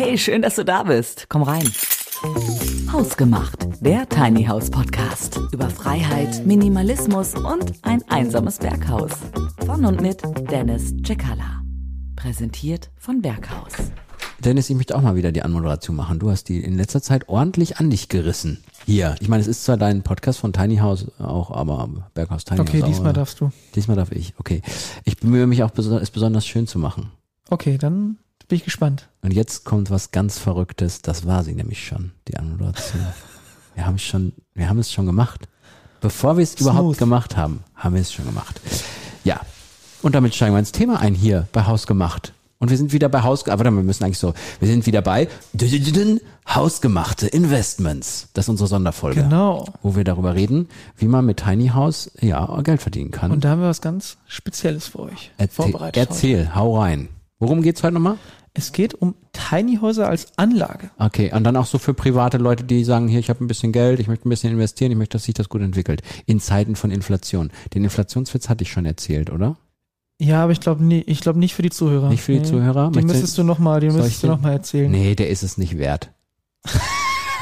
Hey, schön, dass du da bist. Komm rein. Hausgemacht, der Tiny House Podcast über Freiheit, Minimalismus und ein einsames Berghaus. Von und mit Dennis Cekala. Präsentiert von Berghaus. Dennis, ich möchte auch mal wieder die Anmoderation machen. Du hast die in letzter Zeit ordentlich an dich gerissen. Hier. Ich meine, es ist zwar dein Podcast von Tiny House auch, aber Berghaus Tiny Okay, House. diesmal aber, darfst du. Diesmal darf ich. Okay. Ich bemühe mich auch, es besonders schön zu machen. Okay, dann bin ich gespannt. Und jetzt kommt was ganz Verrücktes. Das war sie nämlich schon, die Anmoderation. wir haben es schon, wir haben es schon gemacht. Bevor wir es überhaupt gemacht haben, haben wir es schon gemacht. Ja. Und damit steigen wir ins Thema ein hier bei Hausgemacht. Und wir sind wieder bei Haus, aber wir müssen eigentlich so, wir sind wieder bei Hausgemachte Investments. Das ist unsere Sonderfolge. Genau. Wo wir darüber reden, wie man mit Tiny House, ja, Geld verdienen kann. Und da haben wir was ganz Spezielles für euch Erzähl, vorbereitet. heute. erzähl hau rein. Worum geht's heute nochmal? Es geht um Tiny Häuser als Anlage. Okay, und dann auch so für private Leute, die sagen, hier, ich habe ein bisschen Geld, ich möchte ein bisschen investieren, ich möchte, dass sich das gut entwickelt. In Zeiten von Inflation. Den Inflationswitz hatte ich schon erzählt, oder? Ja, aber ich glaube nee, ich glaube nicht für die Zuhörer. Nicht für die Zuhörer? Den Möchtest- müsstest du noch mal, den müsstest du noch mal erzählen. Nee, der ist es nicht wert.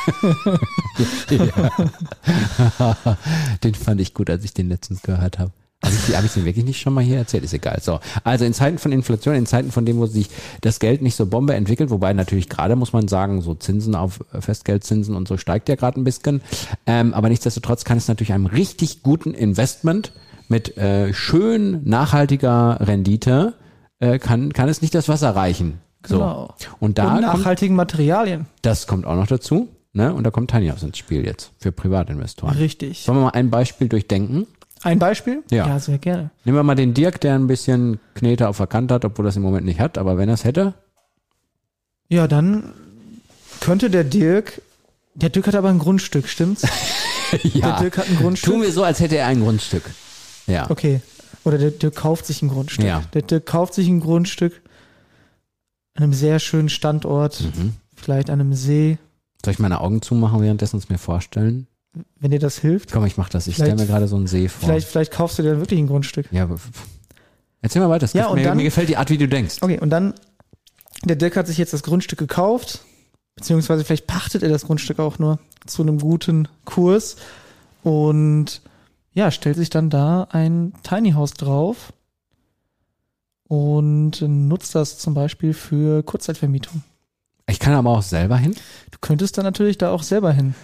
den fand ich gut, als ich den letztens gehört habe. Habe ich, hab ich den wirklich nicht schon mal hier erzählt? Ist egal. So. Also in Zeiten von Inflation, in Zeiten von dem, wo sich das Geld nicht so Bombe entwickelt, wobei natürlich gerade muss man sagen, so Zinsen auf äh, Festgeldzinsen und so steigt ja gerade ein bisschen. Ähm, aber nichtsdestotrotz kann es natürlich einem richtig guten Investment mit äh, schön nachhaltiger Rendite äh, kann, kann es nicht das Wasser reichen. So. Genau. Und da und kommt nachhaltigen Materialien. das kommt auch noch dazu. Ne? Und da kommt Tiny House ins Spiel jetzt für Privatinvestoren. Richtig. Sollen wir mal ein Beispiel durchdenken? Ein Beispiel? Ja. Ja, sehr gerne. Nehmen wir mal den Dirk, der ein bisschen Knete auf der Kante hat, obwohl er es im Moment nicht hat. Aber wenn er es hätte, Ja, dann könnte der Dirk, der Dirk hat aber ein Grundstück, stimmt's? Der Dirk hat ein Grundstück. tun wir so, als hätte er ein Grundstück. Ja. Okay. Oder der Dirk kauft sich ein Grundstück. Ja. Der Dirk kauft sich ein Grundstück an einem sehr schönen Standort, Mhm. vielleicht an einem See, Soll ich meine Augen zumachen, währenddessen es mir vorstellen? Wenn dir das hilft. Komm, ich mach das. Ich stelle mir gerade so einen See vor. Vielleicht, vielleicht kaufst du dir wirklich ein Grundstück. Ja, aber- erzähl mal weiter. Ja, mir, dann- mir gefällt die Art, wie du denkst. Okay, und dann, der Dirk hat sich jetzt das Grundstück gekauft, beziehungsweise vielleicht pachtet er das Grundstück auch nur zu einem guten Kurs und ja, stellt sich dann da ein Tiny House drauf und nutzt das zum Beispiel für Kurzzeitvermietung. Ich kann aber auch selber hin. Du könntest dann natürlich da auch selber hin.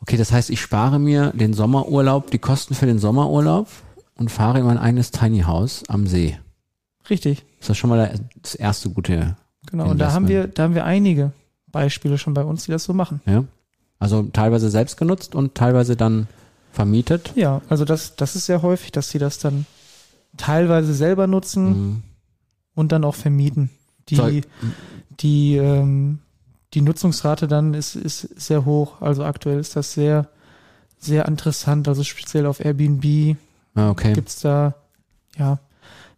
Okay, das heißt, ich spare mir den Sommerurlaub, die Kosten für den Sommerurlaub und fahre in mein eigenes Tiny House am See. Richtig, Ist das schon mal das erste gute, genau. Und da haben Investment. wir, da haben wir einige Beispiele schon bei uns, die das so machen. ja? Also teilweise selbst genutzt und teilweise dann vermietet. Ja, also das, das ist sehr häufig, dass sie das dann teilweise selber nutzen Mhm. und dann auch vermieten. Die, Soll- die, ähm, die Nutzungsrate dann ist, ist sehr hoch. Also aktuell ist das sehr, sehr interessant. Also speziell auf Airbnb Ah, okay. gibt's da, ja,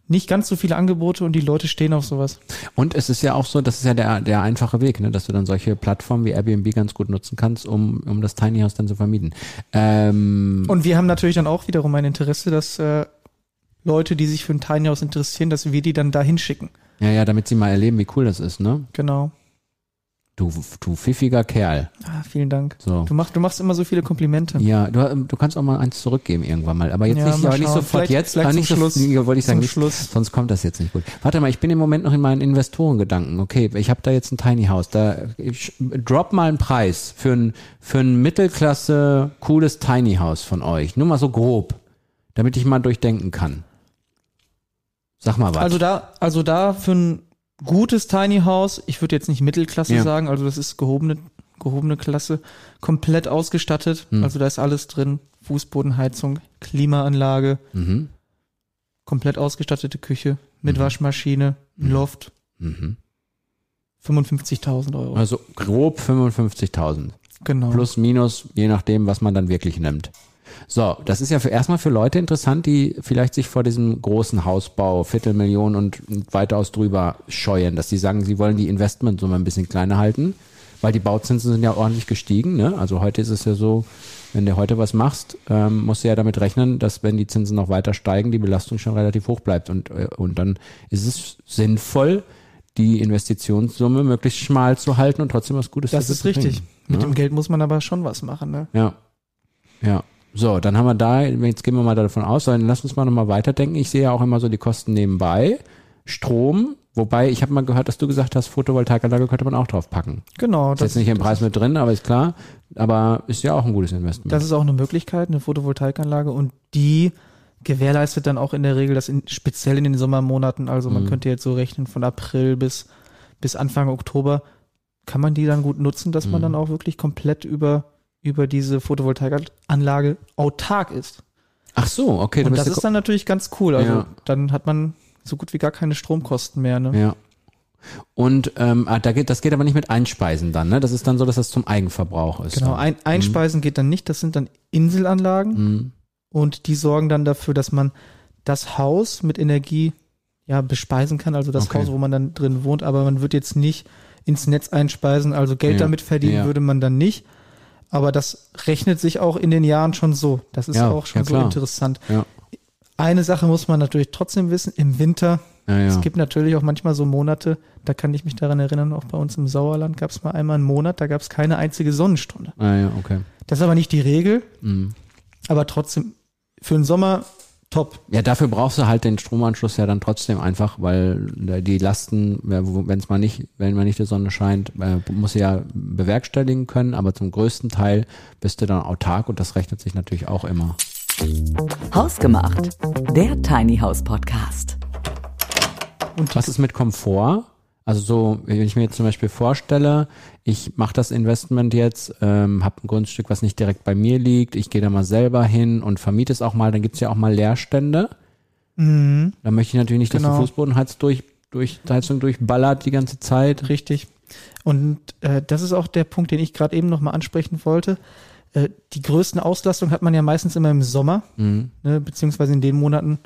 nicht ganz so viele Angebote und die Leute stehen auf sowas. Und es ist ja auch so, das ist ja der, der einfache Weg, ne, dass du dann solche Plattformen wie Airbnb ganz gut nutzen kannst, um, um das Tiny House dann zu vermieten. Ähm, Und wir haben natürlich dann auch wiederum ein Interesse, dass äh, Leute, die sich für ein Tiny House interessieren, dass wir die dann da hinschicken. ja, ja, damit sie mal erleben, wie cool das ist, ne? Genau. Du, du pfiffiger Kerl. Ah, vielen Dank. So. Du machst, du machst immer so viele Komplimente. Ja, du, du kannst auch mal eins zurückgeben irgendwann mal, aber jetzt Ja, nicht, aber nicht sofort Vielleicht- jetzt, vielleicht nicht so, Schluss. nee, wollte ich sagen, nicht, Schluss. sonst kommt das jetzt nicht gut. Warte mal, ich bin im Moment noch in meinen Investorengedanken. Okay, ich habe da jetzt ein Tiny House, da ich drop mal einen Preis für ein für ein Mittelklasse cooles Tiny House von euch, nur mal so grob, damit ich mal durchdenken kann. Sag mal was. Also da, also da für ein gutes Tiny House, ich würde jetzt nicht Mittelklasse Ja. sagen, also das ist gehobene, gehobene Klasse, komplett ausgestattet. Hm. Also da ist alles drin. Fußbodenheizung, Klimaanlage, mhm. komplett ausgestattete Küche mit Mhm. Waschmaschine, Mhm. Loft, Mhm. 55.000 Euro. Also grob 55.000. genau. Plus, minus, je nachdem, was man dann wirklich nimmt. So, das ist ja für erstmal für Leute interessant, die vielleicht sich vor diesem großen Hausbau, Viertelmillion und weitaus drüber scheuen, dass sie sagen, sie wollen die Investmentsumme ein bisschen kleiner halten, weil die Bauzinsen sind ja ordentlich gestiegen. Ne? Also heute ist es ja so, wenn du heute was machst, ähm, musst du ja damit rechnen, dass wenn die Zinsen noch weiter steigen, die Belastung schon relativ hoch bleibt. Und, äh, und dann ist es sinnvoll, die Investitionssumme möglichst schmal zu halten und trotzdem was Gutes Das dafür ist zu richtig. Mit Ja. dem Geld muss man aber schon was machen. Ne? Ja. Ja. So, dann haben wir da, jetzt gehen wir mal davon aus, dann lass uns mal nochmal weiterdenken. Ich sehe ja auch immer so die Kosten nebenbei. Strom, wobei ich habe mal gehört, dass du gesagt hast, Photovoltaikanlage könnte man auch drauf packen. Genau. Ist jetzt nicht im Preis mit drin, aber ist klar. Aber ist ja auch ein gutes Investment. Das ist auch eine Möglichkeit, eine Photovoltaikanlage und die gewährleistet dann auch in der Regel das in, speziell in den Sommermonaten. Also man Mhm. könnte jetzt so rechnen von April bis, bis Anfang Oktober kann man die dann gut nutzen, dass man Mhm. dann auch wirklich komplett über, über diese Photovoltaikanlage autark ist. Ach so, okay. und das ist dann natürlich ganz cool. Also Ja. dann hat man so gut wie gar keine Stromkosten mehr. Ne? Ja. Und ähm, ah, da geht, das geht aber nicht mit Einspeisen dann, ne? Das ist dann so, dass das zum Eigenverbrauch ist. Genau, ein, Einspeisen geht dann nicht, das sind dann Inselanlagen. Mhm. und die sorgen dann dafür, dass man das Haus mit Energie ja bespeisen kann, also das Okay. Haus, wo man dann drin wohnt, aber man wird jetzt nicht ins Netz einspeisen, also Geld Ja, damit verdienen ja. würde man dann nicht. Aber das rechnet sich auch in den Jahren schon so. Das ist Ja, auch schon ja, so interessant. Ja. Eine Sache muss man natürlich trotzdem wissen, im Winter, es gibt natürlich auch manchmal so Monate, da kann ich mich daran erinnern, auch bei uns im Sauerland gab es mal einmal einen Monat, da gab es keine einzige Sonnenstunde. ah, ja, okay. Das ist aber nicht die Regel, Mhm. aber trotzdem für den Sommer top. Ja, dafür brauchst du halt den Stromanschluss ja dann trotzdem einfach, weil äh, die Lasten, wenn es mal nicht, wenn mal nicht die Sonne scheint, äh, muss sie ja bewerkstelligen können, aber zum größten Teil bist du dann autark und das rechnet sich natürlich auch immer. Hausgemacht, der Tiny House Podcast. Und Was ist mit Komfort? Also so, wenn ich mir jetzt zum Beispiel vorstelle, ich mache das Investment jetzt, ähm, habe ein Grundstück, was nicht direkt bei mir liegt, ich gehe da mal selber hin und vermiete es auch mal, dann gibt's ja auch mal Leerstände. Mhm. Da möchte ich natürlich nicht, dass Genau. die Fußbodenheizung durch, durch, Heizung durchballert die ganze Zeit. Richtig. Und äh, das ist auch der Punkt, den ich gerade eben nochmal ansprechen wollte. Äh, die größten Auslastung hat man ja meistens immer im Sommer, Mhm. ne, beziehungsweise in den Monaten,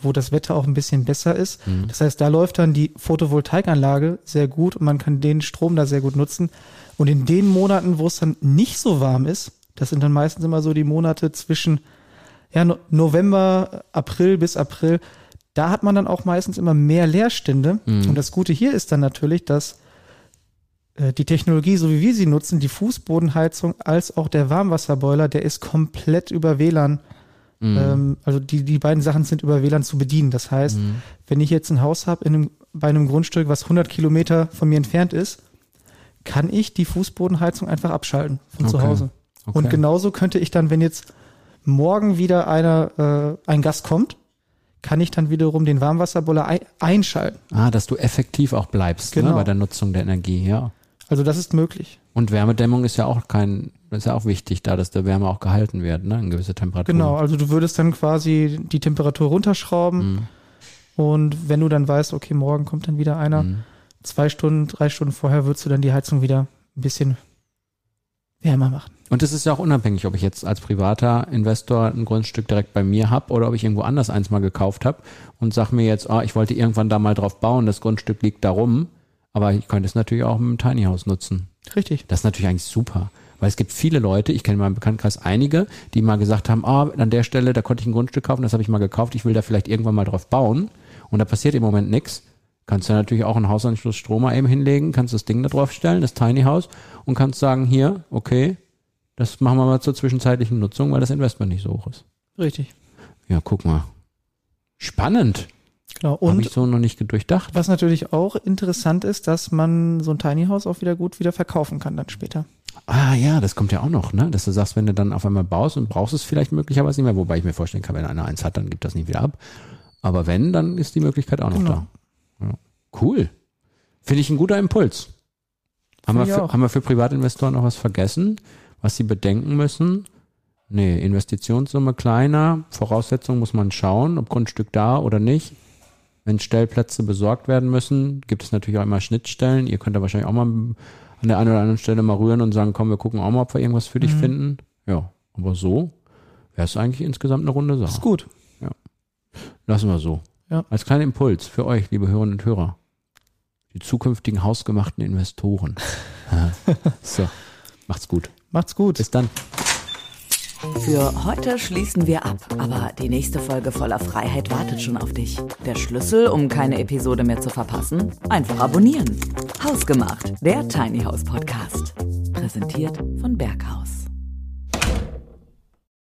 wo das Wetter auch ein bisschen besser ist. Mhm. Das heißt, da läuft dann die Photovoltaikanlage sehr gut und man kann den Strom da sehr gut nutzen. Und in den Monaten, wo es dann nicht so warm ist, das sind dann meistens immer so die Monate zwischen ja, No- November, April bis April, da hat man dann auch meistens immer mehr Leerstände. Mhm. Und das Gute hier ist dann natürlich, dass äh, die Technologie, so wie wir sie nutzen, die Fußbodenheizung als auch der Warmwasserboiler, der ist komplett über WLAN. Mhm. Ähm, also die, die beiden Sachen sind über WLAN zu bedienen. Das heißt, Mhm. wenn ich jetzt ein Haus habe in einem, bei einem Grundstück, was 100 Kilometer von mir entfernt ist, kann ich die Fußbodenheizung einfach abschalten von zu Okay. Hause. Okay. Und genauso könnte ich dann, wenn jetzt morgen wieder einer, äh, ein Gast kommt, kann ich dann wiederum den Warmwasserboiler ein, einschalten. Ah, dass du effektiv auch bleibst ne, Genau. bei der Nutzung der Energie, ja. Also das ist möglich. Und Wärmedämmung ist ja auch kein, ist ja auch wichtig, da dass der Wärme auch gehalten wird, ne, in gewisse Temperatur. Genau, also du würdest dann quasi die Temperatur runterschrauben Mhm. und wenn du dann weißt, okay, morgen kommt dann wieder einer, Mhm. zwei Stunden, drei Stunden vorher würdest du dann die Heizung wieder ein bisschen wärmer machen. Und es ist ja auch unabhängig, ob ich jetzt als privater Investor ein Grundstück direkt bei mir habe oder ob ich irgendwo anders eins mal gekauft habe und sag mir jetzt, ah, ich wollte irgendwann da mal drauf bauen, das Grundstück liegt da rum, aber ich könnte es natürlich auch mit einem Tiny House nutzen. Richtig. Das ist natürlich eigentlich super. Weil es gibt viele Leute, ich kenne in meinem Bekanntenkreis einige, die mal gesagt haben, ah, an der Stelle, da konnte ich ein Grundstück kaufen, das habe ich mal gekauft, ich will da vielleicht irgendwann mal drauf bauen und da passiert im Moment nichts. Kannst du natürlich auch einen Hausanschluss Strom mal eben hinlegen, kannst das Ding da drauf stellen, das Tiny House und kannst sagen, hier, okay, das machen wir mal zur zwischenzeitlichen Nutzung, weil das Investment nicht so hoch ist. Richtig. Ja, guck mal. Spannend. Genau. Habe Und ich so noch nicht durchdacht. was natürlich auch interessant ist, dass man so ein Tiny House auch wieder gut wieder verkaufen kann dann später. Ah ja, das kommt ja auch noch, ne? Dass du sagst, wenn du dann auf einmal baust und brauchst es vielleicht möglicherweise nicht mehr, wobei ich mir vorstellen kann, wenn einer eins hat, dann gibt das nicht wieder ab. Aber wenn, dann ist die Möglichkeit auch noch Genau. da. Ja. Cool. Finde ich ein guter Impuls. Haben wir, für, haben wir für Privatinvestoren noch was vergessen, was sie bedenken müssen? Nee, Investitionssumme kleiner, Voraussetzungen muss man schauen, ob Grundstück da oder nicht. Wenn Stellplätze besorgt werden müssen, gibt es natürlich auch immer Schnittstellen. Ihr könnt da wahrscheinlich auch mal an der einen oder anderen Stelle mal rühren und sagen, komm, wir gucken auch mal, ob wir irgendwas für dich Mhm. finden. Ja, aber so wäre es eigentlich insgesamt eine runde Ist Sache. gut. Lassen wir so. Ja. Als kleiner Impuls für euch, liebe Hörerinnen und Hörer. Die zukünftigen hausgemachten Investoren. Ja. so, macht's gut. Macht's gut. Bis dann. Für heute schließen wir ab, aber die nächste Folge voller Freiheit wartet schon auf dich. Der Schlüssel, um keine Episode mehr zu verpassen? Einfach abonnieren. Hausgemacht, der Tiny House Podcast. Präsentiert von Berghaus.